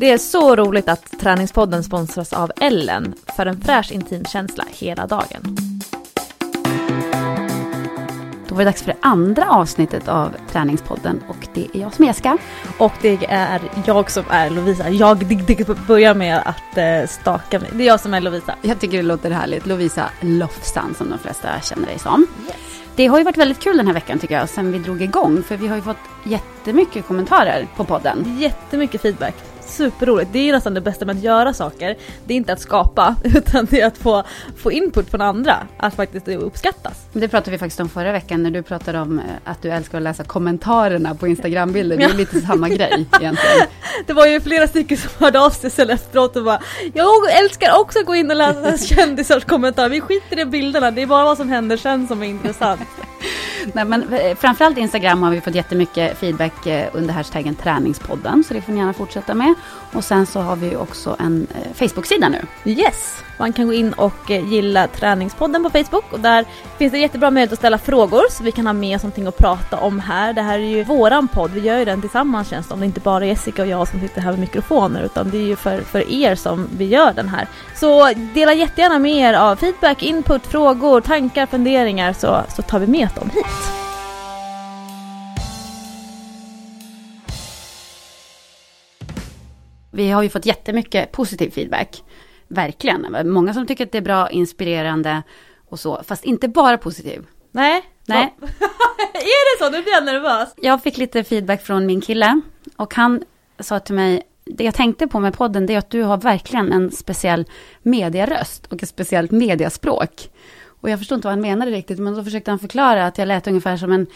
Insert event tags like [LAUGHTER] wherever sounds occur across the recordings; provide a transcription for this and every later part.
Det är så roligt att Träningspodden sponsras av Ellen för en fräsch intim känsla hela dagen. Då var det dags för det andra avsnittet av Träningspodden och det är jag som är Jessica. Och det är jag som är Lovisa. Jag börjar med att eh, staka mig. Det är jag som är Lovisa. Jag tycker det låter härligt. Lovisa Lofsan som de flesta känner dig som. Yes. Det har ju varit väldigt kul den här veckan tycker jag, sen vi drog igång. För vi har ju fått jättemycket kommentarer på podden. Jättemycket feedback superroligt. Det är nästan det bästa med att göra saker. Det är inte att skapa [LAUGHS] utan det är att få, få input från andra. Att faktiskt det uppskattas. Det pratade vi faktiskt om förra veckan när du pratade om eh, att du älskar att läsa kommentarerna på Instagrambilder. Det är lite samma grej egentligen. [LAUGHS] Det var ju flera stycken som hörde av sig sen efteråt och bara Jag älskar också att gå in och läsa [LAUGHS] kändisars kommentarer. Vi skiter i bilderna, det är bara vad som händer sen som är intressant. Nej, men eh, framförallt Instagram har vi fått jättemycket feedback eh, under hashtaggen träningspodden, så det får ni gärna fortsätta med. Och sen så har vi också en eh, Facebook-sida nu. Yes! Man kan gå in och eh, gilla Träningspodden på Facebook och där finns det jättebra möjlighet att ställa frågor så vi kan ha med oss någonting att prata om här. Det här är ju våran podd, vi gör ju den tillsammans känns det om. Det är inte bara Jessica och jag som sitter här med mikrofoner utan det är ju för, för er som vi gör den här. Så dela jättegärna med er av feedback, input, frågor, tankar, funderingar så, så tar vi med dem hit. Vi har ju fått jättemycket positiv feedback. Verkligen. Många som tycker att det är bra, inspirerande och så. Fast inte bara positiv. Nej. Nej. [LAUGHS] är det så? Nu blir jag nervös. Jag fick lite feedback från min kille. Och han sa till mig, det jag tänkte på med podden, det är att du har verkligen en speciell medieröst och ett speciellt mediaspråk. Och jag förstod inte vad han menade riktigt, men då försökte han förklara att jag lät ungefär som en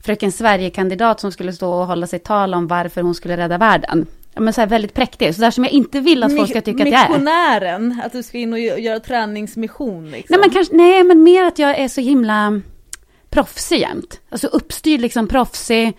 Fröken Sverige-kandidat som skulle stå och hålla sig tal om varför hon skulle rädda världen. Ja, men så här väldigt präktig, så där som jag inte vill att folk ska tycka att jag är. Missionären, att du ska in och göra träningsmission liksom. Nej men kanske, nej men mer att jag är så himla proffsig jämt. Alltså uppstyrd liksom proffsig,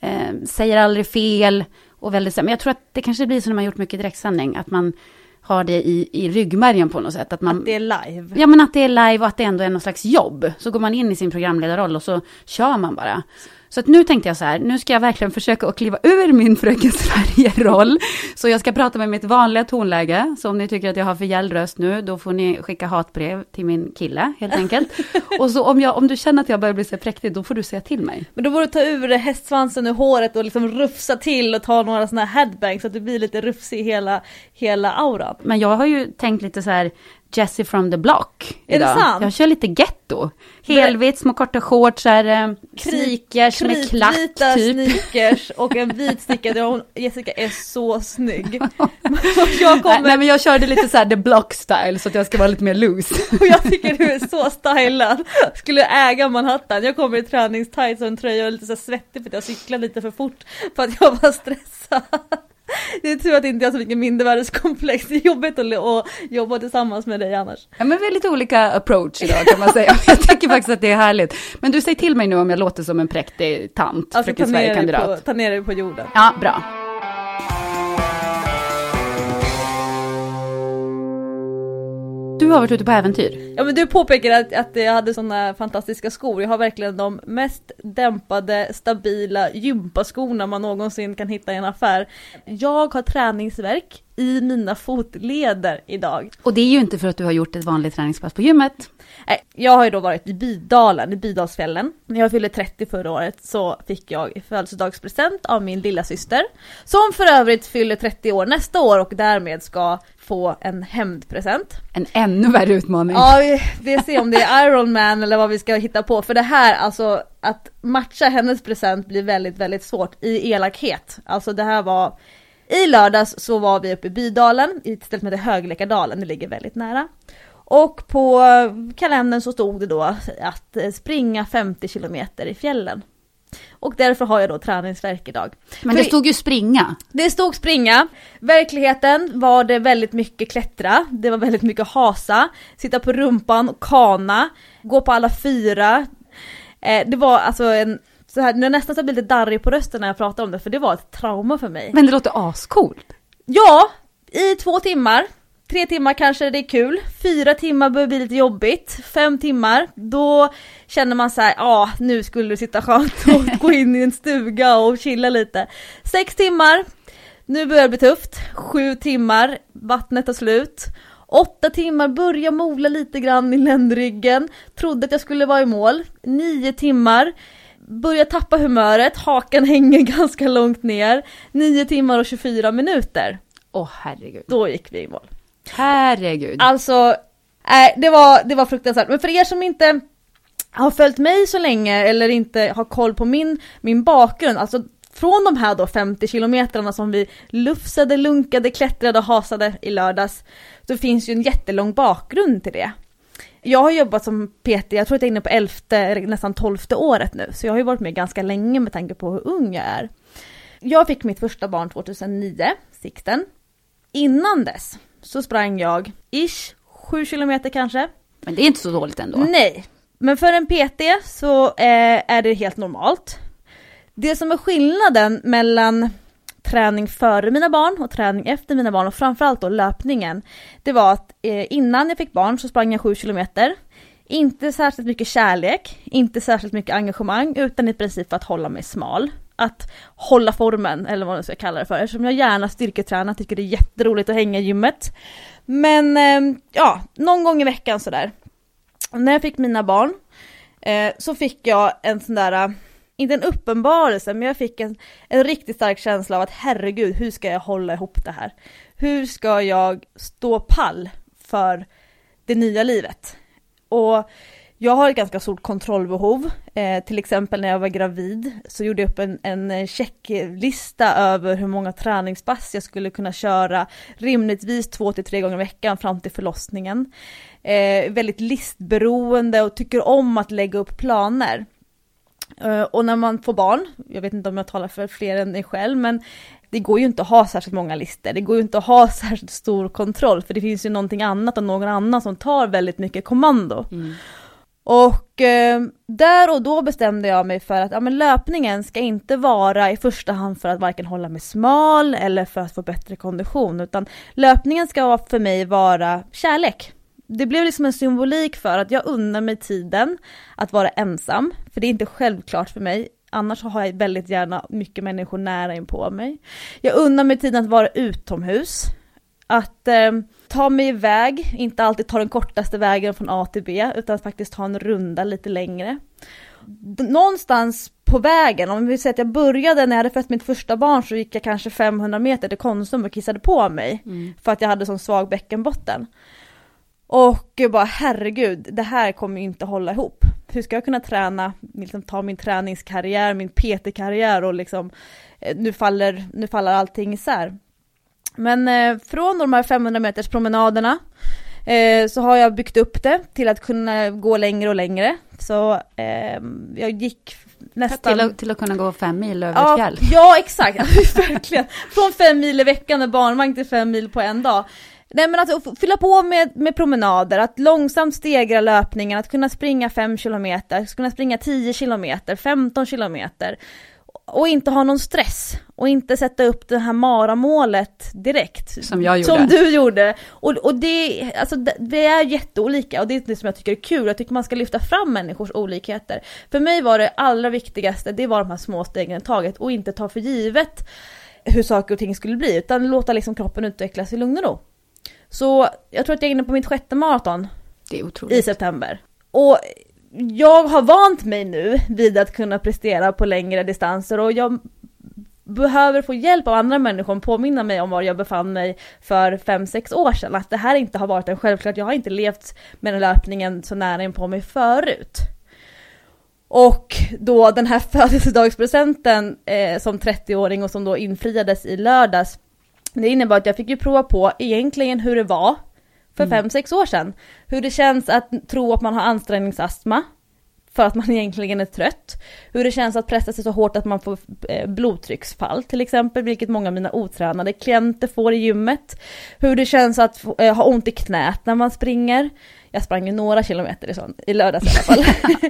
eh, säger aldrig fel och väldigt så men jag tror att det kanske blir så när man gjort mycket direktsändning, att man har det i, i ryggmärgen på något sätt. Att, man, att det är live? Ja, men att det är live och att det ändå är någon slags jobb. Så går man in i sin programledarroll och så kör man bara. Så att nu tänkte jag så här, nu ska jag verkligen försöka att kliva ur min Fröken Sverige-roll. Så jag ska prata med mitt vanliga tonläge. Så om ni tycker att jag har för gäll röst nu, då får ni skicka hatbrev till min kille, helt enkelt. [LAUGHS] och så om, jag, om du känner att jag börjar bli så präktig, då får du säga till mig. Men då får du ta ur hästsvansen ur håret och liksom rufsa till och ta några sådana här headbangs så att du blir lite rufsig i hela, hela auran. Men jag har ju tänkt lite så här, Jessie from the block. Idag. Är det sant? Jag kör lite getto. Helvitt, små korta shorts, här, eh, sneakers med klack typ. sneakers och en vit sneaker. Jessica är så snygg. [LAUGHS] [LAUGHS] jag kommer... Nej men jag körde lite så här the block style så att jag ska vara lite mer loose. [LAUGHS] och jag tycker du är så stylad. Skulle äga Manhattan. Jag kommer i träningstights och en tröja och lite så svettig för att jag cyklar lite för fort. För att jag var stressad. [LAUGHS] Det är tur att inte jag har så mycket mindervärdeskomplex. Det är jobbigt att, jobba tillsammans med dig annars. Ja, men vi har lite olika approach idag kan man säga. [LAUGHS] Jag tycker faktiskt att det är härligt. Men du, säg till mig nu om jag låter som en präktig tant, alltså, fröken Sverige-kandidat. Ta ner dig på jorden. Ja, bra. Du har varit ute på äventyr. Ja men du påpekade att, att jag hade sådana fantastiska skor. Jag har verkligen de mest dämpade, stabila gympaskorna man någonsin kan hitta i en affär. Jag har träningsverk i mina fotleder idag. Och det är ju inte för att du har gjort ett vanligt träningspass på gymmet. Nej, Jag har ju då varit i Bydalen, i Bydalsfjällen. När jag fyllde 30 förra året så fick jag i födelsedagspresent av min lilla syster Som för övrigt fyller 30 år nästa år och därmed ska få en hämndpresent. En ännu värre utmaning. Ja, vi, vi ser om det är Iron Man eller vad vi ska hitta på. För det här, alltså att matcha hennes present blir väldigt, väldigt svårt i elakhet. Alltså det här var i lördags så var vi uppe i Bydalen, i ett ställe som heter Höglekardalen, det ligger väldigt nära. Och på kalendern så stod det då att springa 50 kilometer i fjällen. Och därför har jag då träningsvärk idag. Men det stod ju springa. Det stod springa. Verkligheten var det väldigt mycket klättra, det var väldigt mycket hasa, sitta på rumpan och kana, gå på alla fyra. Eh, det var alltså en så här, jag nästan så blir lite darrig på rösten när jag pratar om det för det var ett trauma för mig. Men det låter ascoolt. Ja, i två timmar. Tre timmar kanske det är kul, fyra timmar börjar bli lite jobbigt, fem timmar, då känner man så här, ja ah, nu skulle det sitta skönt att [LAUGHS] gå in i en stuga och chilla lite. Sex timmar, nu börjar det bli tufft, sju timmar, vattnet tar slut. Åtta timmar, börja mola lite grann i ländryggen, trodde att jag skulle vara i mål. Nio timmar, börjar tappa humöret, hakan hänger [LAUGHS] ganska långt ner. Nio timmar och 24 minuter. Åh oh, herregud. Då gick vi i mål. Herregud. Alltså, nej, det, var, det var fruktansvärt. Men för er som inte har följt mig så länge eller inte har koll på min, min bakgrund, alltså från de här då 50 kilometrarna som vi lufsade, lunkade, klättrade och hasade i lördags, så finns ju en jättelång bakgrund till det. Jag har jobbat som PT, jag tror att jag är inne på elfte, eller nästan tolfte året nu, så jag har ju varit med ganska länge med tanke på hur ung jag är. Jag fick mitt första barn 2009, Sikten. Innan dess så sprang jag ish 7 kilometer kanske. Men det är inte så dåligt ändå. Nej, men för en PT så eh, är det helt normalt. Det som är skillnaden mellan träning före mina barn och träning efter mina barn och framförallt då löpningen. Det var att eh, innan jag fick barn så sprang jag 7 kilometer. Inte särskilt mycket kärlek, inte särskilt mycket engagemang utan i princip för att hålla mig smal. Att hålla formen eller vad man ska kalla det för eftersom jag gärna styrketränar, tycker det är jätteroligt att hänga i gymmet. Men ehm, ja, någon gång i veckan sådär. När jag fick mina barn eh, så fick jag en sån där eh, inte en uppenbarelse, men jag fick en, en riktigt stark känsla av att herregud, hur ska jag hålla ihop det här? Hur ska jag stå pall för det nya livet? Och jag har ett ganska stort kontrollbehov. Eh, till exempel när jag var gravid så gjorde jag upp en, en checklista över hur många träningspass jag skulle kunna köra rimligtvis två till tre gånger i veckan fram till förlossningen. Eh, väldigt listberoende och tycker om att lägga upp planer. Eh, och när man får barn, jag vet inte om jag talar för fler än mig själv, men det går ju inte att ha särskilt många listor, det går ju inte att ha [LAUGHS] särskilt stor kontroll, för det finns ju någonting annat och någon annan som tar väldigt mycket kommando. Mm. Och eh, där och då bestämde jag mig för att ja, men löpningen ska inte vara i första hand för att varken hålla mig smal eller för att få bättre kondition, utan löpningen ska för mig vara kärlek det blev liksom en symbolik för att jag unnar mig tiden att vara ensam, för det är inte självklart för mig. Annars har jag väldigt gärna mycket människor nära in på mig. Jag unnar mig tiden att vara utomhus, att eh, ta mig iväg, inte alltid ta den kortaste vägen från A till B, utan faktiskt ta en runda lite längre. Någonstans på vägen, om vi säger att jag började när jag hade fött mitt första barn så gick jag kanske 500 meter till Konsum och kissade på mig, mm. för att jag hade sån svag bäckenbotten. Och bara herregud, det här kommer ju inte hålla ihop. Hur ska jag kunna träna, liksom ta min träningskarriär, min PT-karriär och liksom eh, nu faller, nu faller allting isär. Men eh, från de här 500 meters promenaderna eh, så har jag byggt upp det till att kunna gå längre och längre. Så eh, jag gick nästan... Till att, till att kunna gå fem mil över ja, ett fjäll? [LAUGHS] Ja, exakt, [LAUGHS] verkligen. Från fem mil i veckan med barnvagn till fem mil på en dag. Nej men alltså fylla på med, med promenader, att långsamt stegra löpningen, att kunna springa 5 kilometer, att kunna springa 10 kilometer, 15 kilometer. Och inte ha någon stress och inte sätta upp det här maramålet direkt. Som jag gjorde. Som du gjorde. Och, och det, alltså, det är jätteolika och det är det som jag tycker är kul. Jag tycker man ska lyfta fram människors olikheter. För mig var det allra viktigaste, det var de här små stegen i taget och inte ta för givet hur saker och ting skulle bli utan låta liksom kroppen utvecklas i lugn och ro. Så jag tror att jag är inne på mitt sjätte maraton Det är otroligt. i september. Och jag har vant mig nu vid att kunna prestera på längre distanser och jag behöver få hjälp av andra människor att påminna mig om var jag befann mig för 5-6 år sedan. Att det här inte har varit en självklart, jag har inte levt med den löpningen så nära in på mig förut. Och då den här [LAUGHS] födelsedagspresenten eh, som 30-åring och som då infriades i lördags, det innebar att jag fick ju prova på egentligen hur det var för 5-6 år sedan. Hur det känns att tro att man har ansträngningsastma, för att man [LAUGHS] egentligen är trött. Hur det känns att pressa sig så hårt att man får eh, blodtrycksfall till exempel, vilket många av mina otränade klienter får i gymmet. Hur det känns att eh, ha ont i knät när man springer. Jag sprang ju några kilometer i, sån, i lördags i alla fall. [LAUGHS]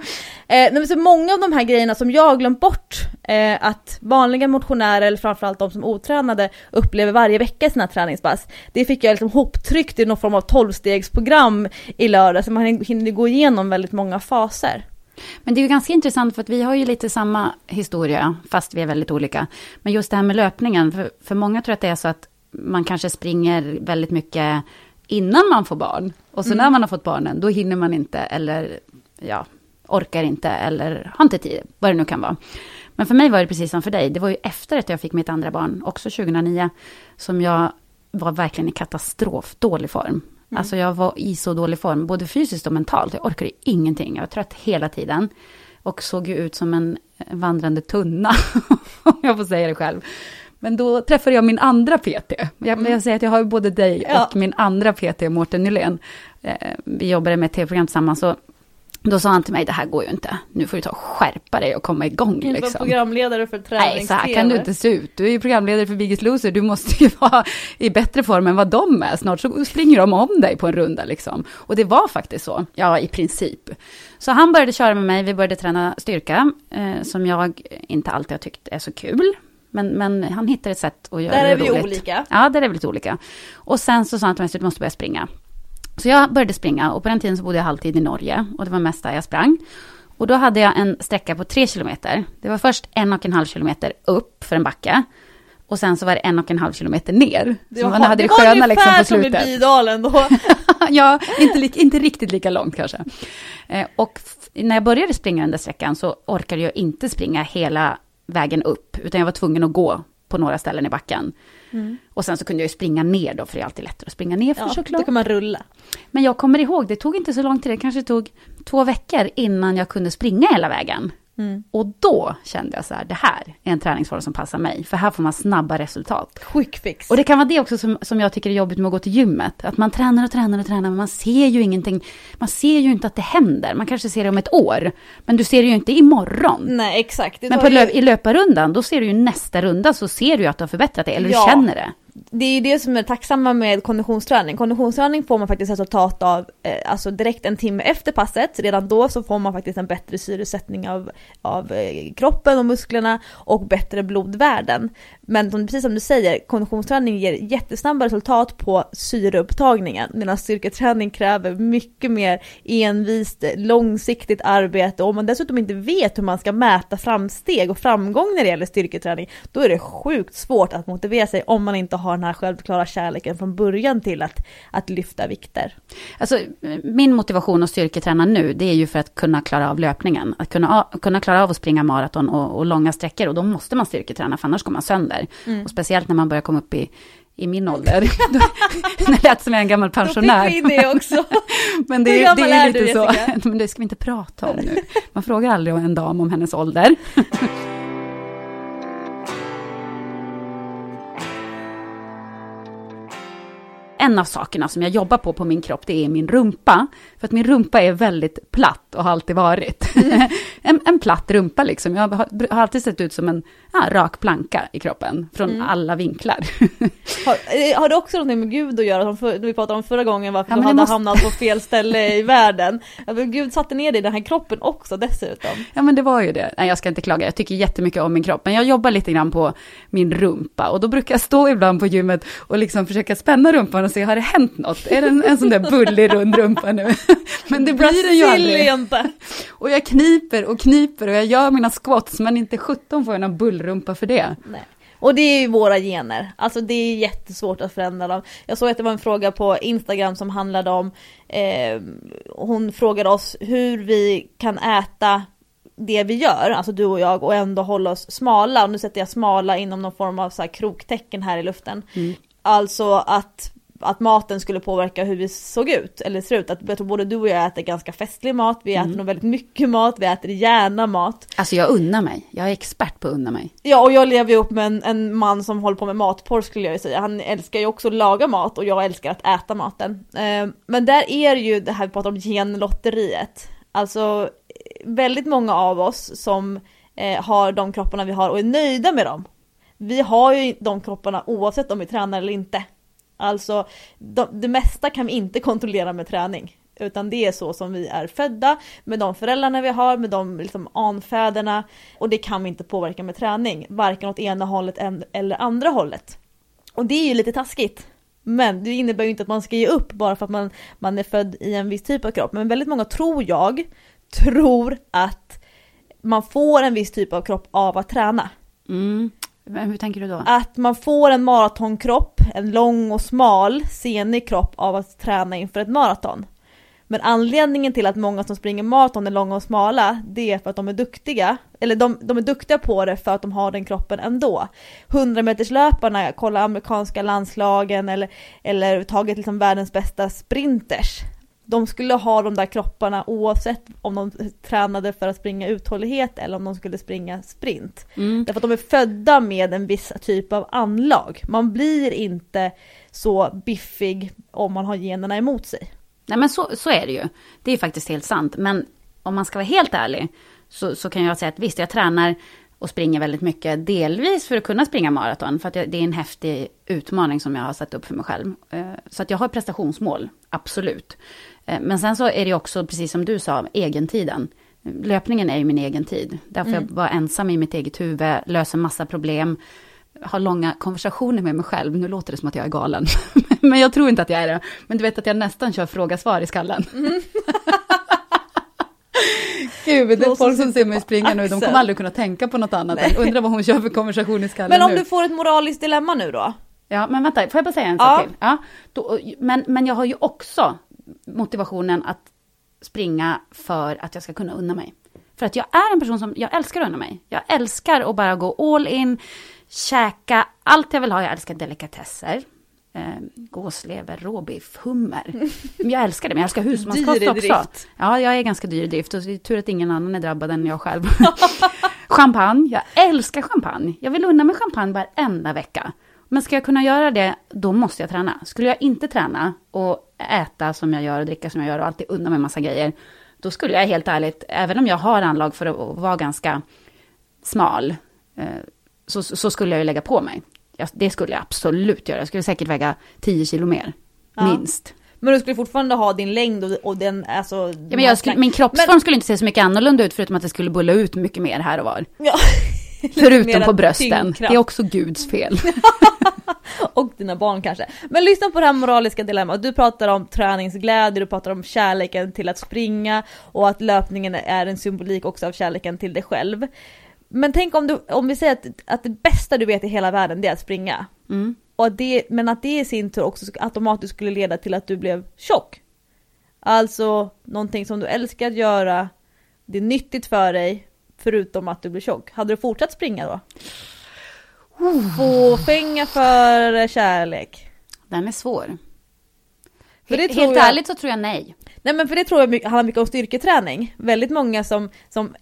eh, men så många av de här grejerna som jag har glömt bort eh, att vanliga motionärer, eller framförallt de som är otränade, upplever varje vecka i sina träningspass. Det fick jag liksom hoptryckt i någon form av tolvstegsprogram i lördags, så man hinner gå igenom väldigt många faser. Men det är ju ganska intressant för att vi har ju lite samma historia, fast vi är väldigt olika. Men just det här med löpningen, för, för många tror att det är så att man kanske springer väldigt mycket innan man får barn. Och så när man har fått barnen, då hinner man inte eller ja, orkar inte eller har inte tid, vad det nu kan vara. Men för mig var det precis som för dig, det var ju efter att jag fick mitt andra barn, också 2009, som jag var verkligen i katastrof, dålig form. Alltså jag var i så dålig form, både fysiskt och mentalt. Jag orkade ingenting, jag var trött hela tiden. Och såg ju ut som en vandrande tunna, [LAUGHS] om jag får säga det själv. Men då träffade jag min andra PT. Jag, jag säger att jag har både dig Ja. och min andra PT, Mårten Nylén. Eh, vi jobbade med tv-program tillsammans. Så då sa han till mig, det här går ju inte. Nu får du ta och skärpa dig och komma igång. Inte vara Liksom. programledare för Nej, så här kan du inte se ut. Du är ju programledare för Biggest Loser. Du måste ju [LAUGHS] vara i bättre form än vad de är. Snart så springer de om dig på en runda liksom. Och det var faktiskt så. Ja, i princip. Så han började köra med mig. Vi började träna styrka. Eh, som jag inte alltid har tyckt är så kul. Men, men han hittade ett sätt att göra Där det är vi roligt. olika. Ja, där är vi lite olika. Och sen så sa han till mig att du måste börja springa. Så jag började springa och på den tiden så bodde jag halvtid i Norge. Och det var mest där jag sprang. Och då hade jag en sträcka på tre kilometer. Det var först en och en halv kilometer upp för en backe. Och sen så var det en och en halv kilometer ner. Så man hade det, var sköna liksom ungefär på som i slutet. Bydalen då. [LAUGHS] ja, inte, li- inte riktigt lika långt kanske. Eh, och när jag började springa den där sträckan så orkade jag inte springa hela vägen upp, utan jag var tvungen att gå på några ställen i backen. Och sen så kunde jag ju springa ner då, för det är alltid lättare att springa ner för Ja, såklart. då kan man rulla. Men jag kommer ihåg, det tog inte så lång tid, det kanske tog två veckor innan jag kunde springa hela vägen. Och då kände jag så här, det här är en träningsform som passar mig, för här får man snabba resultat. Quick fix. Och det kan vara det också som, som jag tycker är jobbigt med att gå till gymmet. Att man tränar och tränar och tränar, men man ser ju ingenting. Man ser ju inte att det händer. Man kanske ser det om ett år, men du ser det ju inte imorgon. Nej exakt. Men på ju- löp, i löparrundan, då ser du ju nästa runda, så ser du ju att du har förbättrat det, eller Ja. du känner det det är ju det som är tacksamma med konditionsträning. Konditionsträning får man faktiskt resultat av eh, alltså direkt en timme efter passet. Redan då så får man faktiskt en bättre syresättning av, av eh, kroppen och musklerna och bättre blodvärden. Men som, precis som du säger, konditionsträning ger jättesnabba resultat på syreupptagningen medan styrketräning kräver mycket mer envist, långsiktigt arbete och om man dessutom inte vet hur man ska mäta framsteg och framgång när det gäller styrketräning, då är det sjukt svårt att motivera sig om man inte har den här självklara kärleken från början till att, att lyfta vikter. Alltså, min motivation att styrketräna nu, det är ju för att kunna klara av löpningen. Att kunna, kunna klara av att springa maraton och, och långa sträckor. Och då måste man styrketräna, för annars går man sönder. Mm. Och speciellt när man börjar komma upp i, i min ålder. [LAUGHS] Det lät som jag är en gammal pensionär. Då fick vi det också. [LAUGHS] Men det, är- det är är du, lite så. Jessica? [LAUGHS] Men det ska vi inte prata om nu. Man frågar aldrig en dam om hennes ålder. En av sakerna som jag jobbar på på min kropp, det är min rumpa. För att min rumpa är väldigt platt och har alltid varit. [LAUGHS] en, en platt rumpa liksom. Jag har, har alltid sett ut som en ja, rak planka i kroppen, från Mm. alla vinklar. [LAUGHS] Har, eh, har det också någonting med Gud att göra, som för, vi pratade om förra gången varför Ja, du hade måste- hamnat på fel ställe i [LAUGHS] världen? Gud satte ner dig i den här kroppen också dessutom. Ja men det var ju det. Nej jag ska inte klaga, jag tycker jättemycket om min kropp. Men jag jobbar lite grann på min rumpa. Och då brukar jag stå ibland på gymmet och liksom försöka spänna rumpan och se, har det hänt något? Är det en, en sån där bullig rund rumpa nu? men det blir den ju aldrig. Brasilien! Och jag kniper och kniper och jag gör mina squats, men inte 17 får jag någon bullrumpa för det. Nej. Och det är ju våra gener, alltså det är jättesvårt att förändra dem. Jag såg att det var en fråga på Instagram som handlade om, eh, hon frågade oss hur vi kan äta det vi gör, alltså du och jag, och ändå hålla oss smala. Och nu sätter jag smala inom någon form av så här kroktecken här i luften. Mm. Alltså att att maten skulle påverka hur vi såg ut, eller ser ut. Att jag tror både du och jag äter ganska festlig mat, vi äter nog väldigt mycket mat, vi äter gärna mat. Alltså jag unnar mig. Jag är expert på att unna mig. Ja, och jag lever ju upp med en, en man som håller på med matporr skulle jag ju säga. Han älskar ju också att laga mat och jag älskar att äta maten. Eh, men där är ju det här vi pratar om genlotteriet. Alltså väldigt många av oss som eh, har de kropparna vi har och är nöjda med dem. Vi har ju de kropparna oavsett om vi tränar eller inte. Alltså de, det mesta kan vi inte kontrollera med träning. Utan det är så som vi är födda, med de föräldrarna vi har, med de liksom anfäderna. Och det kan vi inte påverka med träning, varken åt ena hållet eller andra hållet. Och det är ju lite taskigt. Men det innebär ju inte att man ska ge upp bara för att man, man är född i en viss typ av kropp. Men väldigt många tror jag, tror att man får en viss typ av kropp av att träna. Mm. Men hur tänker du då? Att man får en maratonkropp, en lång och smal, senig kropp av att träna inför ett maraton. Men anledningen till att många som springer maraton är långa och smala, det är för att de är duktiga. Eller de, de är duktiga på det för att de har den kroppen ändå. 100 meterslöparna, kolla amerikanska landslagen eller, eller tagit liksom världens bästa sprinters de skulle ha de där kropparna oavsett om de tränade för att springa uthållighet eller om de skulle springa sprint. Mm. Därför att de är födda med en viss typ av anlag. Man blir inte så biffig om man har generna emot sig. Nej men så, så är det ju. Det är faktiskt helt sant. Men om man ska vara helt ärlig så, så kan jag säga att visst, jag tränar och springer väldigt mycket, delvis för att kunna springa maraton, för att det är en häftig utmaning som jag har satt upp för mig själv. Eh, så att jag har prestationsmål, absolut. Eh, men sen så är det också, precis som du sa, egentiden. Löpningen är ju min egen tid. Där får mm. jag vara ensam i mitt eget huvud, lösa massa problem, ha långa konversationer med mig själv. Nu låter det som att jag är galen, [LAUGHS] men jag tror inte att jag är det. Men du vet att jag nästan kör fråga-svar i skallen. Mm. [LAUGHS] Gud, det är folk som ser mig springa nu, de kommer aldrig kunna tänka på något annat. Än, undrar vad hon kör för konversation i skallen Men om nu. du får ett moraliskt dilemma nu då? Ja, men vänta, får jag bara säga en sak till? Ja, då, men, men jag har ju också motivationen att springa för att jag ska kunna unna mig. För att jag är en person som, jag älskar att unna mig. Jag älskar att bara gå all in, käka allt jag vill ha. Jag älskar delikatesser. Eh, gåslever, råbiff, hummer. Jag älskar det, men jag älskar husmanskost också. Ja, jag är ganska dyr i drift och det är tur att ingen annan är drabbad än jag själv. [LAUGHS] champagne, jag älskar champagne. Jag vill unna mig champagne varenda vecka. Men ska jag kunna göra det, då måste jag träna. Skulle jag inte träna och äta som jag gör och dricka som jag gör och alltid unna mig massa grejer, då skulle jag helt ärligt, även om jag har anlag för att vara ganska smal, eh, så, så skulle jag ju lägga på mig. Det skulle jag absolut göra. Jag skulle säkert väga 10 kilo mer, ja. minst. Men du skulle fortfarande ha din längd och, och den, alltså... Ja, men jag skulle, min kroppsform men... skulle inte se så mycket annorlunda ut, förutom att det skulle bulla ut mycket mer här och var. Ja. [LAUGHS] Förutom på brösten. Tyngdkraft. Det är också Guds fel. [LAUGHS] och dina barn kanske. Men lyssna på det här moraliska dilemmat. Du pratar om träningsglädje, du pratar om kärleken till att springa och att löpningen är en symbolik också av kärleken till dig själv. Men tänk om, du, om vi säger att, att det bästa du vet i hela världen det är att springa. Mm. Och att det, men att det i sin tur också automatiskt skulle leda till att du blev tjock. Alltså någonting som du älskar att göra, det är nyttigt för dig, förutom att du blir tjock. Hade du fortsatt springa då? Fåfänga för kärlek. Den är svår. Helt jag... ärligt så tror jag nej. Nej men för det tror jag handlar mycket om styrketräning. Väldigt många som, som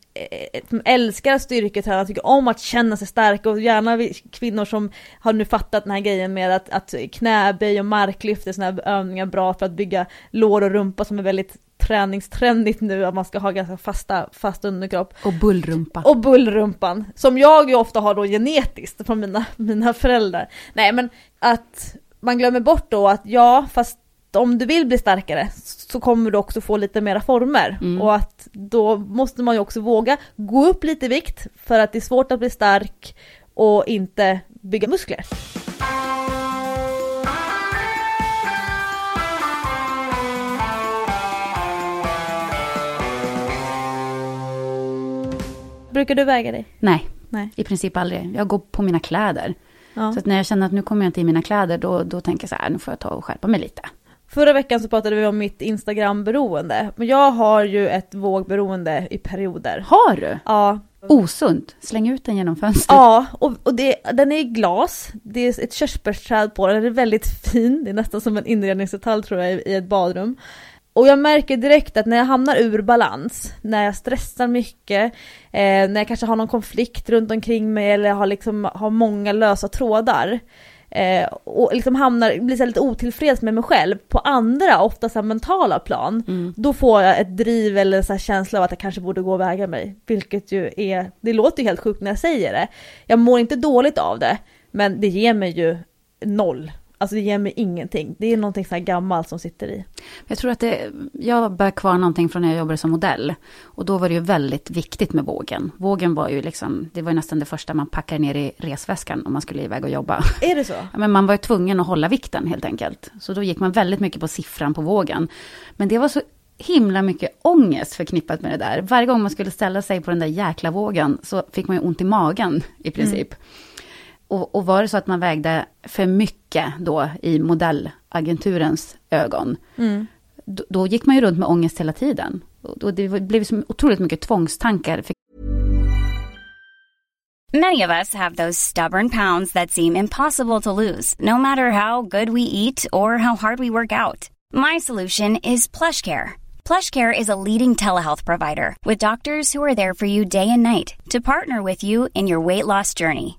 älskar styrketräning, tycker om att känna sig starka och gärna kvinnor som har nu fattat den här grejen med att, att knäböj och marklyft är sådana här övningar bra för att bygga lår och rumpa som är väldigt träningstrendigt nu att man ska ha ganska fasta, fast underkropp. Och bullrumpa. Och bullrumpan. Som jag ju ofta har då genetiskt från mina, mina föräldrar. Nej men att man glömmer bort då att ja, fast om du vill bli starkare så kommer du också få lite mera former. Mm. Och att då måste man ju också våga gå upp lite i vikt för att det är svårt att bli stark och inte bygga muskler. Brukar du väga dig? Nej, Nej. i princip aldrig. Jag går på mina kläder. Ja. Så att när jag känner att nu kommer jag inte i mina kläder, då, då tänker jag så här, nu får jag ta och skärpa mig lite. Förra veckan så pratade vi om mitt Instagram-beroende. Men jag har ju ett vågberoende i perioder. Har du? Ja, Osunt. Släng ut den genom fönstret. ja och, och det, den är i glas. Det är ett körsbärsträd på den. Den är väldigt fin. Det är nästan som en inredningsdetalj tror jag i, ett badrum. Och jag märker direkt att när jag hamnar ur balans, när jag stressar mycket, eh, när jag kanske har någon konflikt runt omkring mig eller har, liksom, har många lösa trådar, eh, och liksom hamnar, blir så lite otillfreds med mig själv på andra, ofta så mentala plan, då får jag ett driv eller så här känsla av att jag kanske borde gå och väga mig. Vilket ju är, det låter ju helt sjukt när jag säger det. Jag mår inte dåligt av det, men det ger mig ju noll. Alltså det ger mig ingenting. Det är någonting så här gammalt som sitter i. Jag tror att det, jag bär kvar någonting från när jag jobbade som modell. Och då var det ju väldigt viktigt med vågen. Vågen var ju liksom, det var ju nästan det första man packade ner i resväskan om man skulle iväg och jobba. Är det så? [LAUGHS] Ja, Men man var ju tvungen att hålla vikten helt enkelt. Så då gick man väldigt mycket på siffran på vågen. Men det var så himla mycket ångest förknippat med det där. Varje gång man skulle ställa sig på den där jäkla vågen så fick man ju ont i magen i princip. Och, och var det så att man vägde för mycket då i modellagenturens ögon, då, då gick man ju runt med ångest hela tiden. Och, och det blev så otroligt mycket tvångstankar. För Many of us have those stubborn pounds that seem impossible to lose, no matter how good we eat or how hard we work out. My solution is PlushCare. PlushCare is a leading telehealth provider with doctors who are there for you day and night to partner with you in your weight loss journey.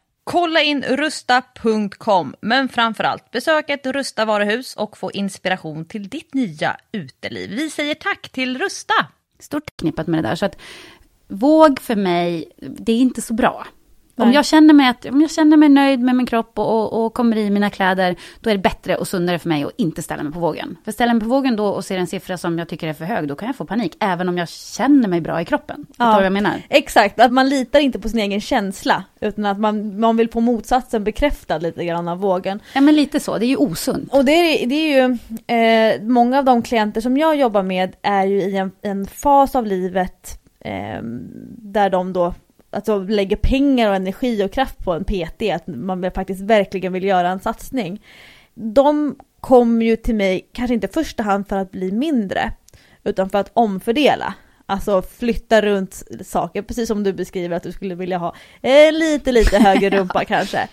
Kolla in rusta.com, men framförallt besök ett Rusta varuhus och få inspiration till ditt nya uteliv. Vi säger tack till Rusta! Stort knippat med det där. Så att våg för mig, det är inte så bra. Om jag, känner mig att, om jag känner mig nöjd med min kropp och, och, och kommer i mina kläder, då är det bättre och sundare för mig att inte ställa mig på vågen. För ställa mig på vågen då och ser en siffra som jag tycker är för hög, då kan jag få panik, även om jag känner mig bra i kroppen. Du vad jag menar? Exakt, att man litar inte på sin egen känsla utan att man, man vill få motsatsen bekräftad lite grann av vågen. Ja, men lite så. Det är ju osunt. Och det är, det är ju, eh, många av de klienter som jag jobbar med är ju i en, en fas av livet eh, där de då alltså, lägger pengar och energi och kraft på en PT, att man faktiskt verkligen vill göra en satsning. De kommer ju till mig, kanske inte i första hand för att bli mindre, utan för att omfördela. Alltså flytta runt saker, precis som du beskriver att du skulle vilja ha eh, lite, lite [LAUGHS] högre rumpa kanske.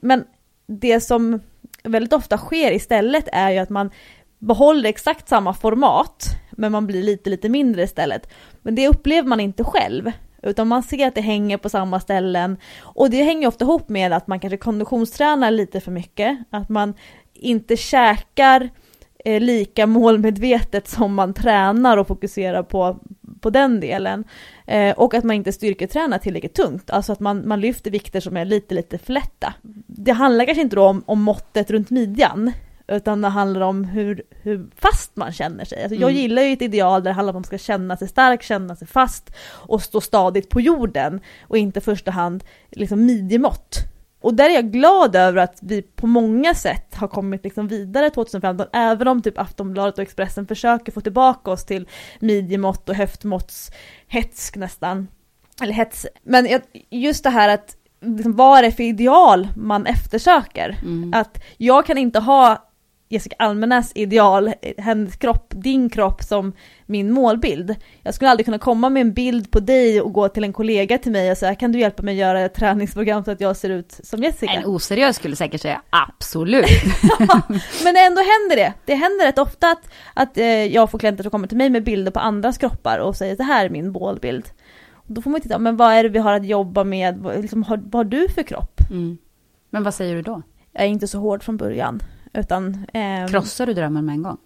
Men det som väldigt ofta sker istället är ju att man behåller exakt samma format, men man blir lite, lite mindre istället. Men det upplever man inte själv, utan man ser att det hänger på samma ställen. Och det hänger ofta ihop med att man kanske konditionstränar lite för mycket, att man inte käkar eh, lika målmedvetet som man tränar och fokuserar på, på den delen. Eh, och att man inte styrketränar tillräckligt tungt, alltså att man, man lyfter vikter som är lite, lite för lätta. Det handlar kanske inte då om, om måttet runt midjan, utan det handlar om hur, hur fast man känner sig. Alltså jag Mm. gillar ju ett ideal där det handlar om att man ska känna sig stark, känna sig fast och stå stadigt på jorden och inte i första hand liksom midjemått. Och där är jag glad över att vi på många sätt har kommit liksom vidare 2015, även om typ Aftonbladet och Expressen försöker få tillbaka oss till midjemått och höftmåttshets nästan. Eller hets. Men just det här att liksom, vad är det för ideal man eftersöker? Mm. Att jag kan inte ha Jessica Almenäs ideal, hennes kropp, din kropp som min målbild. Jag skulle aldrig kunna komma med en bild på dig och gå till en kollega till mig och säga kan du hjälpa mig göra ett träningsprogram så att jag ser ut som Jessica? En oseriös skulle säkert säga absolut. [LAUGHS] Men ändå händer det. Det händer rätt ofta att, att eh, jag får klienter som kommer till mig med bilder på andras kroppar och säger det här är min målbild. Då får man titta, men vad är det vi har att jobba med? Vad, liksom, har, vad har du för kropp? Mm. Men vad säger du då? Jag är inte så hård från början. Utan, ehm, Krossar du drömmen med en gång?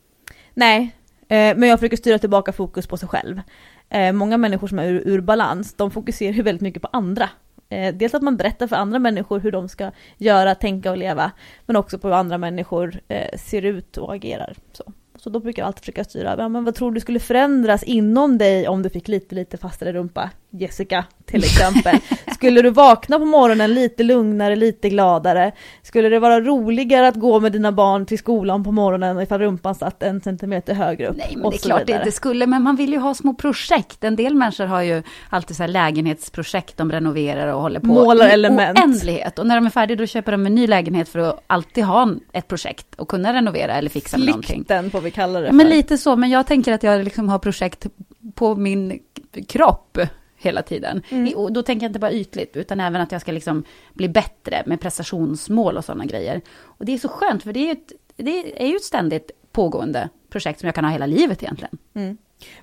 Nej, eh, men jag försöker styra tillbaka fokus på sig själv. Eh, många människor som är ur, ur balans, de fokuserar ju väldigt mycket på andra. Eh, dels att man berättar för andra människor hur de ska göra, tänka och leva, men också på hur andra människor eh, ser ut och agerar. Så. Så då brukar jag alltid försöka styra, ja, men vad tror du skulle förändras inom dig om du fick lite, lite fastare rumpa? Jessica, till exempel. [LAUGHS] Skulle du vakna på morgonen lite lugnare, lite gladare? Skulle det vara roligare att gå med dina barn till skolan på morgonen ifall rumpan satt en centimeter högre upp? Nej, men det är klart det inte skulle, men man vill ju ha små projekt. En del människor har ju alltid så här lägenhetsprojekt de renoverar och håller på Målar element. oändlighet. Och när de är färdiga då köper de en ny lägenhet för att alltid ha ett projekt och kunna renovera eller fixa med någonting. Flikten får vi kalla det Ja, men för. lite så, men jag tänker att jag liksom har projekt på min kropp hela tiden. Mm. Och då tänker jag inte bara ytligt, utan även att jag ska liksom bli bättre med prestationsmål och sådana grejer. Och det är så skönt, för det är ju ett, det är ju ett ständigt pågående projekt som jag kan ha hela livet egentligen.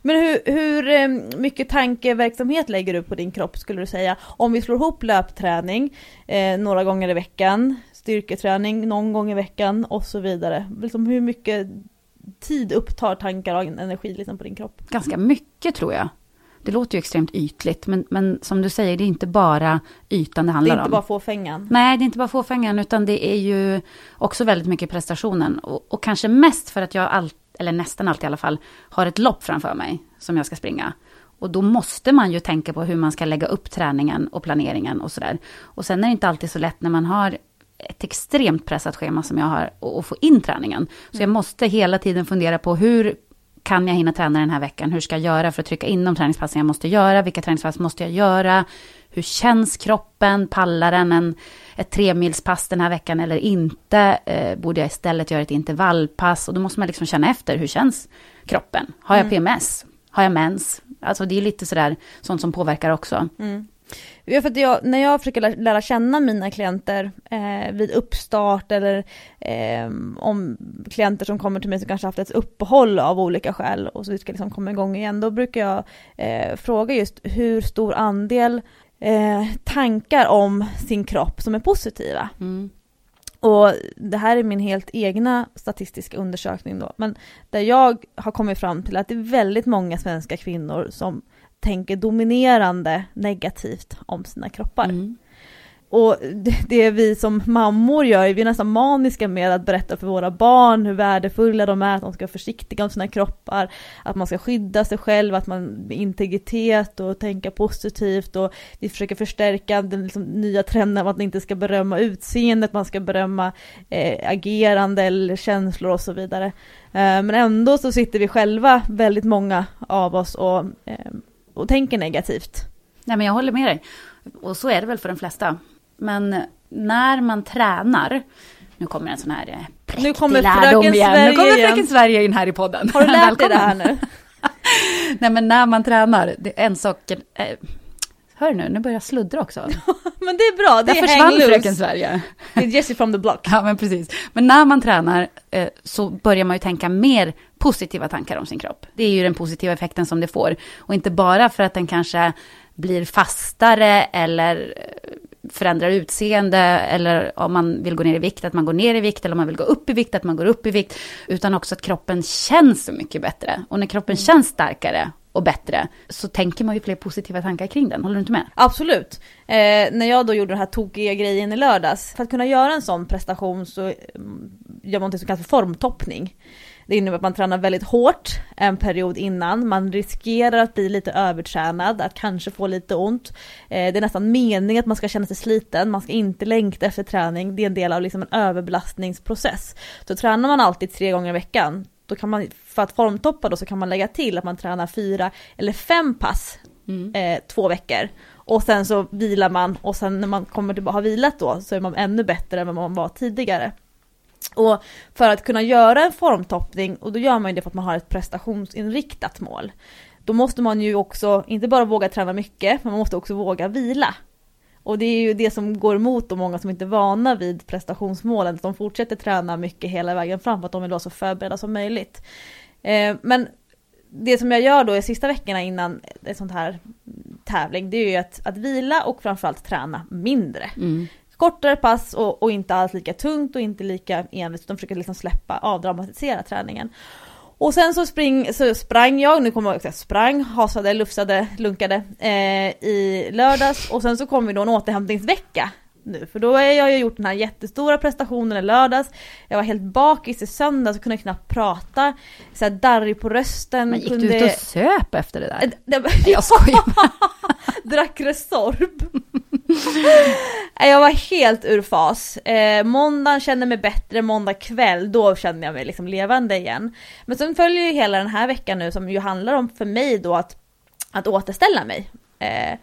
Men hur, hur eh, mycket tankeverksamhet lägger du på din kropp skulle du säga? Om vi slår ihop löpträning eh, några gånger i veckan, styrketräning någon gång i veckan och så vidare. Liksom hur mycket tid upptar tankar och energi liksom på din kropp? Ganska mycket tror jag. Det låter ju extremt ytligt, men, men som du säger, det är inte bara ytan det Det handlar är inte om. bara fåfängan. Nej, det är inte bara fåfängan, utan det är ju också väldigt mycket prestationen. Och, och kanske mest för att jag, all, eller nästan alltid i alla fall, har ett lopp framför mig som jag ska springa. Och då måste man ju tänka på hur man ska lägga upp träningen och planeringen och sådär. Och sen är det inte alltid så lätt när man har ett extremt pressat schema som jag har och, och få in träningen. Så jag måste hela tiden fundera på hur kan jag hinna träna den här veckan? Hur ska jag göra för att trycka in de träningspassen jag måste göra? Vilka träningspass måste jag göra? Hur känns kroppen? Pallar den en, ett tremilspass den här veckan eller inte? Eh, borde jag istället göra ett intervallpass? Och då måste man liksom känna efter, hur känns kroppen? Har jag PMS? Har jag mens? Alltså det är lite sådär, sånt som påverkar också. Ja, för jag, när jag försöker lära, lära känna mina klienter eh, vid uppstart eller eh, om klienter som kommer till mig som kanske haft ett uppehåll av olika skäl och så vi ska liksom komma igång igen, då brukar jag eh, fråga just hur stor andel eh, tankar om sin kropp som är positiva. Mm. Och det här är min helt egna statistiska undersökning då, men där jag har kommit fram till att det är väldigt många svenska kvinnor som tänker dominerande negativt om sina kroppar. Mm. Och det, vi som mammor gör, vi är nästan maniska med att berätta för våra barn hur värdefulla de är, att de ska vara försiktiga om sina kroppar, att man ska skydda sig själv, att man integritet och tänka positivt och vi försöker förstärka den liksom, nya trenden att man inte ska berömma utseendet, man ska berömma eh, agerande eller känslor och så vidare. Eh, men ändå så sitter vi själva, väldigt många av oss, och, eh, och tänker negativt. Nej, men jag håller med dig. Och så är det väl för de flesta. Men när man tränar, nu kommer en sån här eh, Nu kommer lärdom igen. Sverige Nu kommer igen. fröken Sverige in här i podden. Har du lärt dig det här nu? [LAUGHS] Nej men när man tränar, det är en sak... Hör nu, nu börjar jag sluddra också. [LAUGHS] Men det är bra, det Där är försvann fröken Sverige. Det är Jessie from the block. [LAUGHS] Ja men precis. Men när man tränar eh, så börjar man ju tänka mer positiva tankar om sin kropp. Det är ju den positiva effekten som det får. Och inte bara för att den kanske blir fastare eller eh, förändrar utseende eller om man vill gå ner i vikt, att man går ner i vikt eller om man vill gå upp i vikt, att man går upp i vikt. Utan också att kroppen känns så mycket bättre. Och när kroppen känns starkare och bättre så tänker man ju fler positiva tankar kring den. Håller du inte med? Absolut. Eh, när jag då gjorde den här tokiga grejen i lördags, för att kunna göra en sån prestation så eh, gör man något som kallas för formtoppning. Det innebär att man tränar väldigt hårt en period innan, man riskerar att bli lite övertränad, att kanske få lite ont. Eh, det är nästan meningen att man ska känna sig sliten, man ska inte längta efter träning, det är en del av liksom en överbelastningsprocess. Så tränar man alltid tre gånger i veckan, då kan man, för att formtoppa då så kan man lägga till att man tränar fyra eller fem pass eh, två veckor. Och sen så vilar man och sen när man kommer tillbaka, har vilat då så är man ännu bättre än vad man var tidigare. Och för att kunna göra en formtoppning, och då gör man ju det för att man har ett prestationsinriktat mål. Då måste man ju också, inte bara våga träna mycket, men man måste också våga vila. Och det är ju det som går emot de många som inte är vana vid prestationsmålen, att de fortsätter träna mycket hela vägen fram för att de vill vara så förberedda som möjligt. Eh, men det som jag gör då i sista veckorna innan ett sånt här tävling, det är ju att, att vila och framförallt träna mindre. Kortare pass och, och inte alls lika tungt och inte lika envist, utan försöka liksom släppa, avdramatisera träningen. Och sen så, spring, så sprang jag, nu kommer jag ihåg, sprang, hasade, lufsade, lunkade eh, i lördags. Och sen så kom ju då en återhämtningsvecka nu, för då har jag ju gjort den här jättestora prestationen i lördags. Jag var helt bakis i söndags och kunde knappt prata, så här darrig på rösten. Men gick kunde... du ut och söp efter det där? Eh, det- Nej, jag skojar. [LAUGHS] Drack Resorb. Jag var helt ur fas. Eh, måndagen kände mig bättre, måndag kväll, då kände jag mig liksom levande igen. Men sen följer ju hela den här veckan nu som ju handlar om för mig då att, att återställa mig. Eh,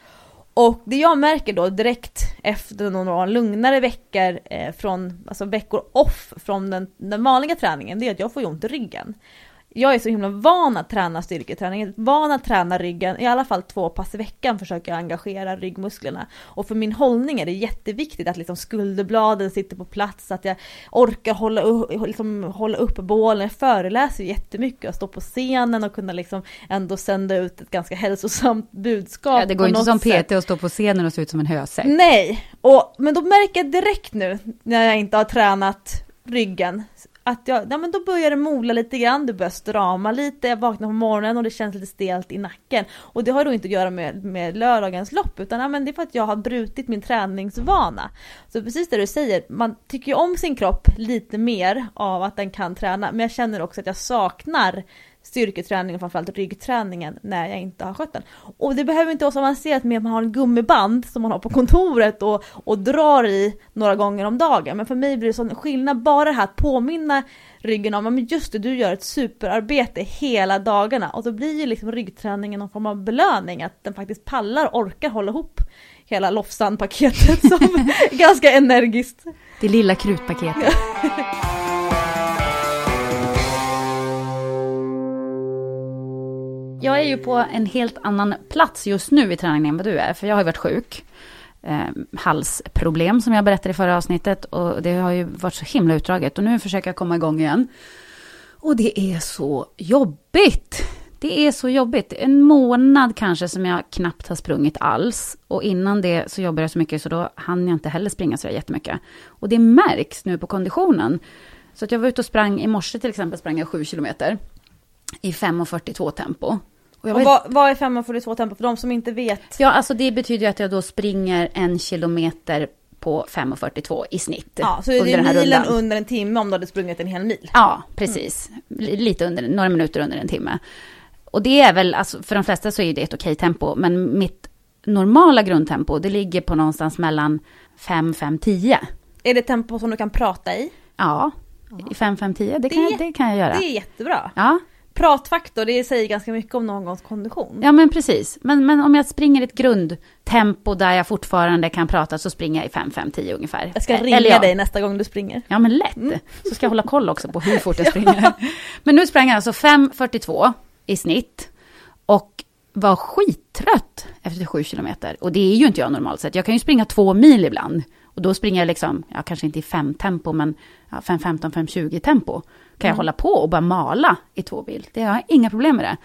och det jag märker då direkt efter några lugnare veckor eh, från, alltså veckor off från den, den vanliga träningen, det är att jag får ju ont i ryggen. Jag är så himla van att träna styrketräning, van att träna ryggen, i alla fall två pass i veckan försöker jag engagera ryggmusklerna. Och för min hållning är det jätteviktigt att liksom skulderbladen sitter på plats, att jag orkar hålla, upp, liksom hålla upp bålen. Jag föreläser jättemycket och står på scenen och kunna liksom ändå sända ut ett ganska hälsosamt budskap. Ja, det går inte som sätt. PT att stå på scenen och se ut som en hösäck. Nej, och, men då märker jag direkt nu när jag inte har tränat ryggen att jag, ja, men då börjar det mola lite grann, det börjar strama lite, jag vaknar på morgonen och det känns lite stelt i nacken. Och det har då inte att göra med, med lördagens lopp utan ja, men det är för att jag har brutit min träningsvana. Så precis det du säger, man tycker ju om sin kropp lite mer av att den kan träna men jag känner också att jag saknar styrketräningen, framförallt ryggträningen, när jag inte har skött den. Och det behöver inte vara så avancerat med att man har en gummiband som man har på kontoret och, och drar i några gånger om dagen. Men för mig blir det sån skillnad bara det här att påminna ryggen om att just det, du gör ett superarbete hela dagarna. Och då blir ju liksom ryggträningen någon form av belöning, att den faktiskt pallar och orkar hålla ihop hela Lofsan-paketet [LAUGHS] som är ganska energiskt. Det lilla krutpaketet. [LAUGHS] är ju på en helt annan plats just nu i träningen än vad du är, för jag har ju varit sjuk. Eh, halsproblem som jag berättade i förra avsnittet och det har ju varit så himla utdraget och nu försöker jag komma igång igen. Och det är så jobbigt. Det är så jobbigt. En månad kanske som jag knappt har sprungit alls. Och innan det så jobbade jag så mycket så då hann jag inte heller springa så jättemycket. Och det märks nu på konditionen. Så att jag var ute och sprang i morse till exempel, sprang jag 7 kilometer. I 5.42 tempo. Och, och vad, vad är 5.42 tempo för de som inte vet? Ja, alltså det betyder ju att jag då springer en kilometer på 5.42 i snitt. Ja, så är det milen under en timme om du hade sprungit en hel mil? Ja, precis. Mm. Lite under, några minuter under en timme. Och det är väl, alltså för de flesta så är det ett okej tempo, men mitt normala grundtempo, det ligger på någonstans mellan 5, 5, 10. Är det tempo som du kan prata i? Ja, i 5, 5, 10, det, kan, det kan jag göra. Det är jättebra. Ja. Pratfaktor, det säger ganska mycket om någons kondition. Ja men precis. Men, men om jag springer ett grundtempo där jag fortfarande kan prata så springer jag i 5, 5, 10 ungefär. Jag ska ringa ja. dig nästa gång du springer. Ja men lätt. Mm. Så ska jag hålla koll också på hur fort jag [LAUGHS] springer. men nu sprang jag alltså 5.42 i snitt. Och var skittrött efter 7 kilometer. Och det är ju inte jag normalt sett. Jag kan ju springa två mil ibland. Och då springer jag liksom, ja kanske inte i 5 tempo, men ja, 5.15, 5.20 tempo. Kan mm. jag hålla på och bara mala i två bil. Det har jag inga problem med det.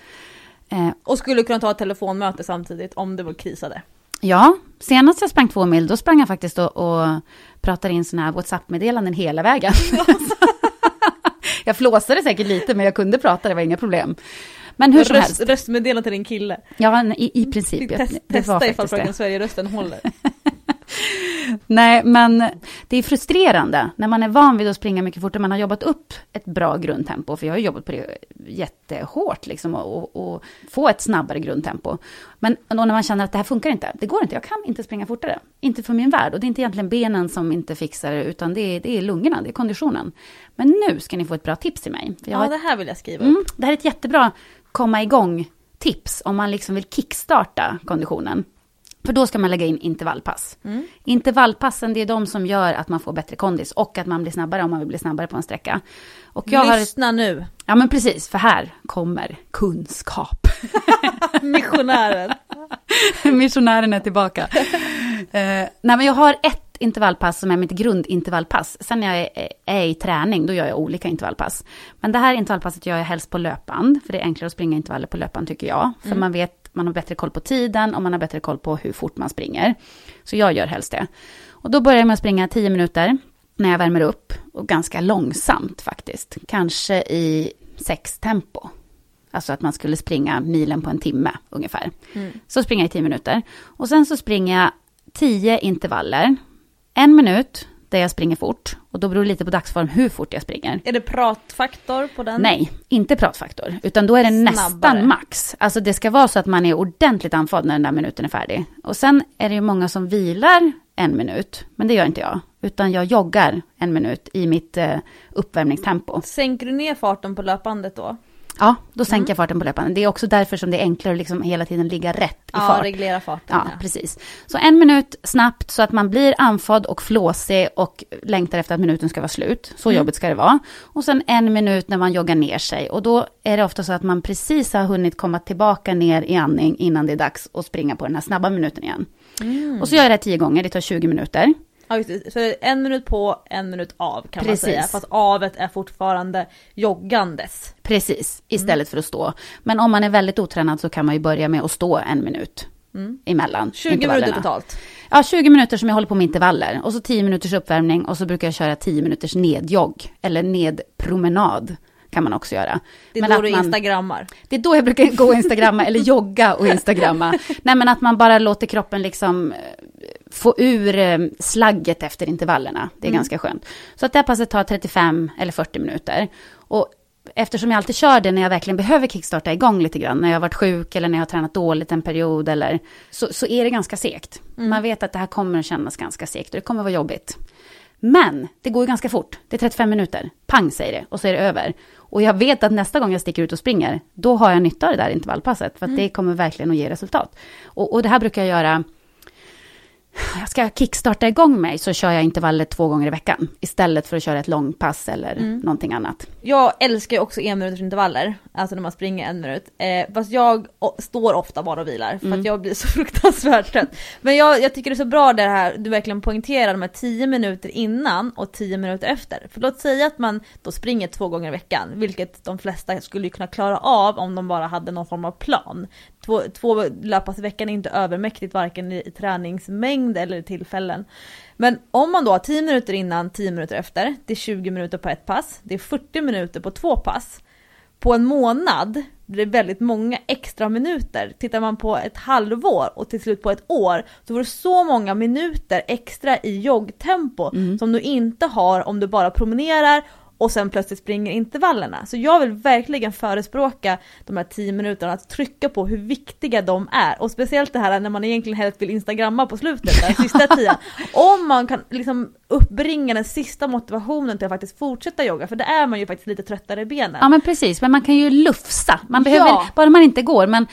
Eh, och skulle kunna ta ett telefonmöte samtidigt om det var krisade? Ja, senast jag sprang två mil, då sprang jag faktiskt och, och pratade in sådana här WhatsApp-meddelanden hela vägen. [LAUGHS] jag flåsade säkert lite, men jag kunde prata, det var inga problem. Men hur som Röst, helst. Röstmeddelande till din kille. Ja, i, i princip. Test, det testa ifall Fröken Sverige-rösten håller. [LAUGHS] Nej, men det är frustrerande när man är van vid att springa mycket fortare. Man har jobbat upp ett bra grundtempo, för jag har jobbat på det jättehårt, liksom, och, och få ett snabbare grundtempo. Men när man känner att det här funkar inte, det går inte, jag kan inte springa fortare. Inte för min värld, och det är inte egentligen benen som inte fixar det, utan det är, det är lungorna, det är konditionen. Men nu ska ni få ett bra tips i mig. ja, ett, det här vill jag skriva upp. Mm, det här är ett jättebra komma igång-tips om man liksom vill kickstarta konditionen. För då ska man lägga in intervallpass. Mm. Intervallpassen, det är de som gör att man får bättre kondis och att man blir snabbare om man vill bli snabbare på en sträcka. Och jag Lyssna har... nu. Ja men precis, för här kommer kunskap. [LAUGHS] Missionären. [LAUGHS] Missionären är tillbaka. uh, nej men jag har ett intervallpass som är mitt grundintervallpass. Sen när jag är, är i träning, då gör jag olika intervallpass. Men det här intervallpasset gör jag helst på löpband, för det är enklare att springa intervaller på löpband tycker jag. För mm. man vet, man har bättre koll på tiden och man har bättre koll på hur fort man springer. Så jag gör helst det. Och då börjar jag med att springa 10 minuter när jag värmer upp. Och ganska långsamt faktiskt. Kanske i sex tempo. Alltså att man skulle springa milen på en timme ungefär. Mm. Så springer jag i 10 minuter. Och sen så springer jag 10 intervaller en minut där jag springer fort. Och då beror det lite på dagsform hur fort jag springer. Är det pratfaktor på den? Nej, inte pratfaktor. Utan då är det Snabbare. nästan max. Alltså det ska vara så att man är ordentligt andfådd när den där minuten är färdig. Och sen är det ju många som vilar en minut. Men det gör inte jag. Utan jag joggar en minut i mitt eh, uppvärmningstempo. Sänker du ner farten på löpbandet då? Ja, då sänker mm. jag farten på löpande. Det är också därför som det är enklare att liksom hela tiden ligga rätt i ja, fart. reglera farten. Ja, ja, precis. Så en minut snabbt så att man blir andfådd och flåsig och längtar efter att minuten ska vara slut. Så mm. jobbigt ska det vara. Och sen en minut när man joggar ner sig. Och då är det ofta så att man precis har hunnit komma tillbaka ner i andning innan det är dags att springa på den här snabba minuten igen. Mm. Och så gör jag det tio gånger, det tar 20 minuter. Ja, just det. Så en minut på, en minut av kan Precis. man säga. Fast avet är fortfarande joggandes. Precis, istället mm. för att stå. Men om man är väldigt otränad så kan man ju börja med att stå en minut. Mm. Emellan 20 minuter totalt? Ja, 20 minuter som jag håller på med intervaller. Och så 10 minuters uppvärmning och så brukar jag köra 10 minuters nedjogg. Eller nedpromenad kan man också göra. Det är men då du man, instagrammar? Det är då jag brukar gå och instagramma, eller jogga och [LAUGHS] instagramma. Nej men att man bara låter kroppen liksom eh, få ur eh, slagget efter intervallerna. Det är mm. ganska skönt. Så att det här passet tar 35 eller 40 minuter. Och eftersom jag alltid kör det när jag verkligen behöver kickstarta igång lite grann, när jag har varit sjuk eller när jag har tränat dåligt en period eller så, så är det ganska segt. Mm. Man vet att det här kommer att kännas ganska segt och det kommer att vara jobbigt. Men det går ju ganska fort. Det är 35 minuter. Pang säger det och så är det över. Och jag vet att nästa gång jag sticker ut och springer, då har jag nytta av det där intervallpasset. För att mm. det kommer verkligen att ge resultat. Och, och det här brukar jag göra ska jag kickstarta igång mig så kör jag intervaller två gånger i veckan. Istället för att köra ett långpass eller Mm. någonting annat. Jag älskar ju också en minuters intervaller, alltså när man springer en minut. Eh, fast jag står ofta bara och vilar för att jag blir så [LAUGHS] fruktansvärt trött. Men jag, jag tycker det är så bra det här, du verkligen poängterar de här 10 minuter innan och 10 minuter efter. För låt säga att man då springer två gånger i veckan, vilket de flesta skulle kunna klara av om de bara hade någon form av plan. Två, två löppass i veckan är inte övermäktigt varken i, i träningsmängd eller tillfällen. Men om man då har 10 minuter innan, 10 minuter efter, det är 20 minuter på ett pass, det är 40 minuter på två pass. På en månad blir det väldigt många extra minuter. Tittar man på ett halvår och till slut på ett år så får du så många minuter extra i joggtempo som du inte har om du bara promenerar och sen plötsligt springer intervallerna. Så jag vill verkligen förespråka de här 10 minuterna, att trycka på hur viktiga de är. Och speciellt det här när man egentligen helst vill instagramma på slutet, den [LAUGHS] sista tiden. Om man kan liksom uppbringa den sista motivationen till att faktiskt fortsätta jogga, för det är man ju faktiskt lite tröttare i benen. Ja men precis, men man kan ju lufsa. Man Ja. behöver, bara man inte går, men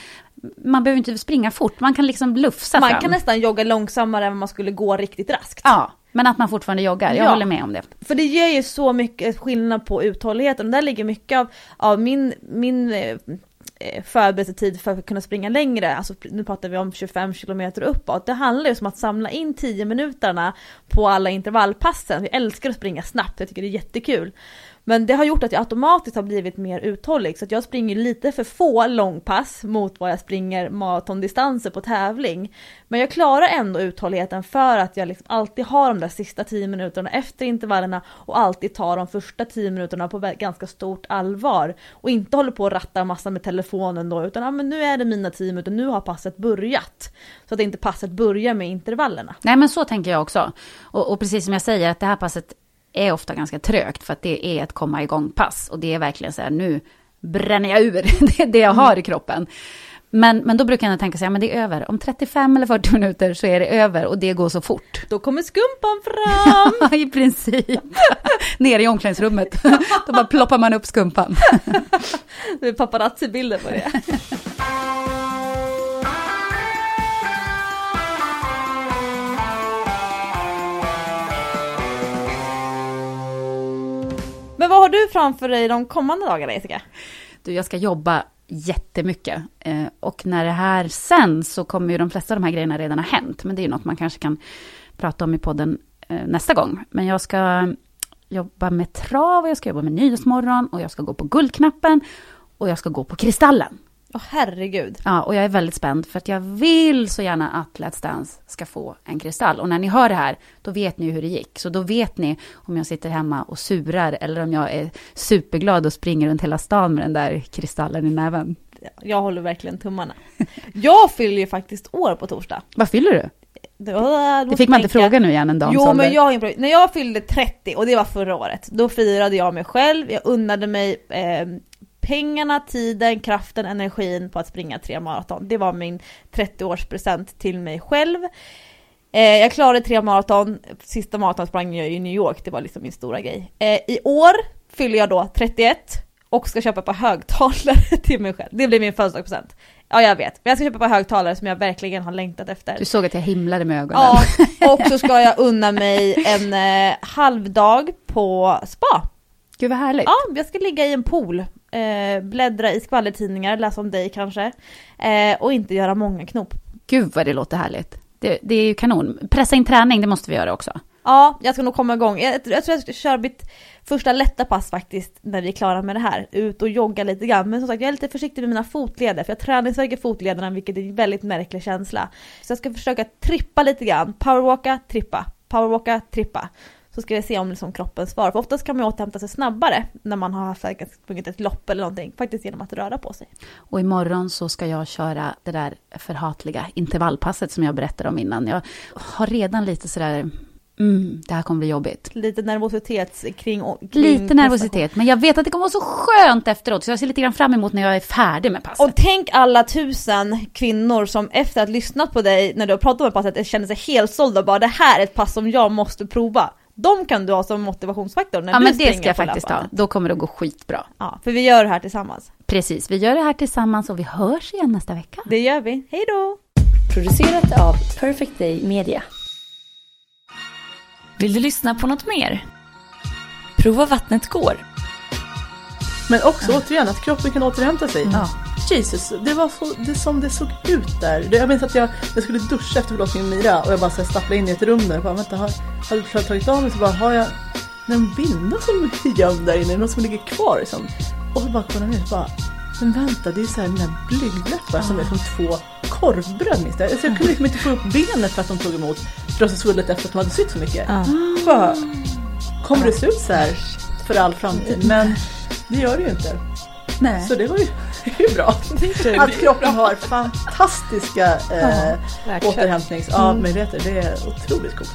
man behöver inte springa fort. Man kan liksom lufsa man fram. kan nästan jogga långsammare än vad man skulle gå riktigt raskt. Ja, men att man fortfarande joggar. Jag Ja. håller med om det. För det ger ju så mycket skillnad på uthålligheten och där ligger mycket av, av min, min eh, eh, förberedelsetid för att kunna springa längre, alltså nu pratar vi om 25 kilometer uppåt. Det handlar ju om att samla in 10 minuterna på alla intervallpassen. Jag älskar att springa snabbt, jag tycker det är jättekul. Men det har gjort att jag automatiskt har blivit mer uthållig så att jag springer lite för få långpass mot vad jag springer maratondistanser på tävling. Men jag klarar ändå uthålligheten för att jag liksom alltid har de där sista 10 minuterna efter intervallerna och alltid tar de första 10 minuterna på ganska stort allvar. Och inte håller på att ratta massa med telefonen då utan ah, men nu är det mina 10 minuter, nu har passet börjat. Så att inte passet börjar med intervallerna. Nej men så tänker jag också. Och, och precis som jag säger, att det här passet är ofta ganska trögt. För att det är ett komma igång-pass. Och det är verkligen så här, nu bränner jag ur [LAUGHS] det, jag har i kroppen. Men, men då brukar jag tänka så här, men det är över. Om 35 eller 40 minuter så är det över och det går så fort. Då kommer skumpan fram! [LAUGHS] I princip. [LAUGHS] Ner i omklädningsrummet. Då bara ploppar man upp skumpan. Det är paparazzi-bilder på det. Men vad har du framför dig de kommande dagarna Jessica? Du, jag ska jobba jättemycket. Eh, och när det här sänds så kommer ju de flesta av de här grejerna redan ha hänt. Men det är ju något man kanske kan prata om i podden eh, nästa gång. Men jag ska mm, jobba med trav, och jag ska jobba med Nyhetsmorgon och jag ska gå på Guldknappen och jag ska gå på Kristallen. Åh herregud. Ja, och jag är väldigt spänd för att jag vill så gärna att Let's Dance ska få en kristall. Och när ni hör det här, då vet ni hur det gick. Så då vet ni om jag sitter hemma och surar eller om jag är superglad och springer runt hela stan med den där kristallen i näven. Jag håller verkligen tummarna. [LAUGHS] Jag fyller ju faktiskt år på torsdag. Vad fyller du? Det, Det fick man inte fråga nu igen en dams Jo men jag har. När jag fyllde 30 och det var förra året, då firade jag mig själv, jag unnade mig eh, pengarna, tiden, kraften, energin på att springa tre maraton. Det var min 30-årspresent till mig själv. Eh, jag klarade tre maraton, sista maraton sprang jag i New York, det var liksom min stora grej. Eh, I år fyller jag då 31 och ska köpa par högtalare [LAUGHS] till mig själv. Det blir min födelsedagspresent. Ja jag vet, men jag ska köpa par högtalare som jag verkligen har längtat efter. Du såg att jag himlade med ögonen. Ja, [LAUGHS] och så ska jag unna mig en eh, halvdag på spa. Gud vad härligt. Ja, jag ska ligga i en pool, eh, bläddra i skvallertidningar, läsa om dig kanske. Eh, och inte göra många knop. Gud vad det låter härligt. Det, det är ju kanon. Pressa in träning, det måste vi göra också. Ja, jag ska nog komma igång. Jag, jag tror jag ska köra mitt första lätta pass faktiskt när vi är klara med det här. Ut och jogga lite grann. Men som sagt, jag är lite försiktig med mina fotleder för jag träningsvärker fotlederna vilket är en väldigt märklig känsla. Så jag ska försöka trippa lite grann. Powerwalka, trippa. Powerwalka, trippa. Så ska vi se om liksom kroppen svarar. För oftast kan man återhämta sig snabbare när man har säkert sprungit ett lopp eller någonting. Faktiskt genom att röra på sig. Och imorgon så ska jag köra det där förhatliga intervallpasset som jag berättade om innan. Jag har redan lite sådär, mm, det här kommer bli jobbigt. Lite nervositet kring, kring Lite nervositet, men jag vet att det kommer vara så skönt efteråt. Så jag ser lite grann fram emot när jag är färdig med passet. Och tänk alla tusen kvinnor som efter att ha lyssnat på dig när du har pratat om passet känner sig helt sålda och bara det här är ett pass som jag måste prova. De kan du ha som motivationsfaktor när ja, du men det springer ska jag på faktiskt ha. Då kommer det att gå skitbra. Ja, för vi gör det här tillsammans. Precis, vi gör det här tillsammans och vi hörs igen nästa vecka. Det gör vi. Hej då! Producerat av Perfect Day Media. Vill du lyssna på något mer? Prova Vattnet går. Men också återigen att kroppen kan återhämta sig. Ja. Jesus, det var så, det som det såg ut där. Jag minns att jag, jag skulle duscha efter förlossningen med Mira och jag bara så stapplade in i ett rum där och bara vänta, har, har jag tagit av mig så bara har jag en binda som är gömd där inne, något som ligger kvar liksom. Och så bara kollade jag ner och bara men vänta, det är så här den här blygdläppar som är som två korvbröd minns jag. Jag kunde liksom inte få upp benet för att de tog emot. Var så svullet efter att de hade sytt så mycket. Bara, kommer det se ut så här för all framtid? Men det gör det ju inte. Nej. Så det var ju, [LAUGHS] det är bra. Att kroppen har fantastiska eh, återhämtningsmöjligheter. Det är otroligt coolt.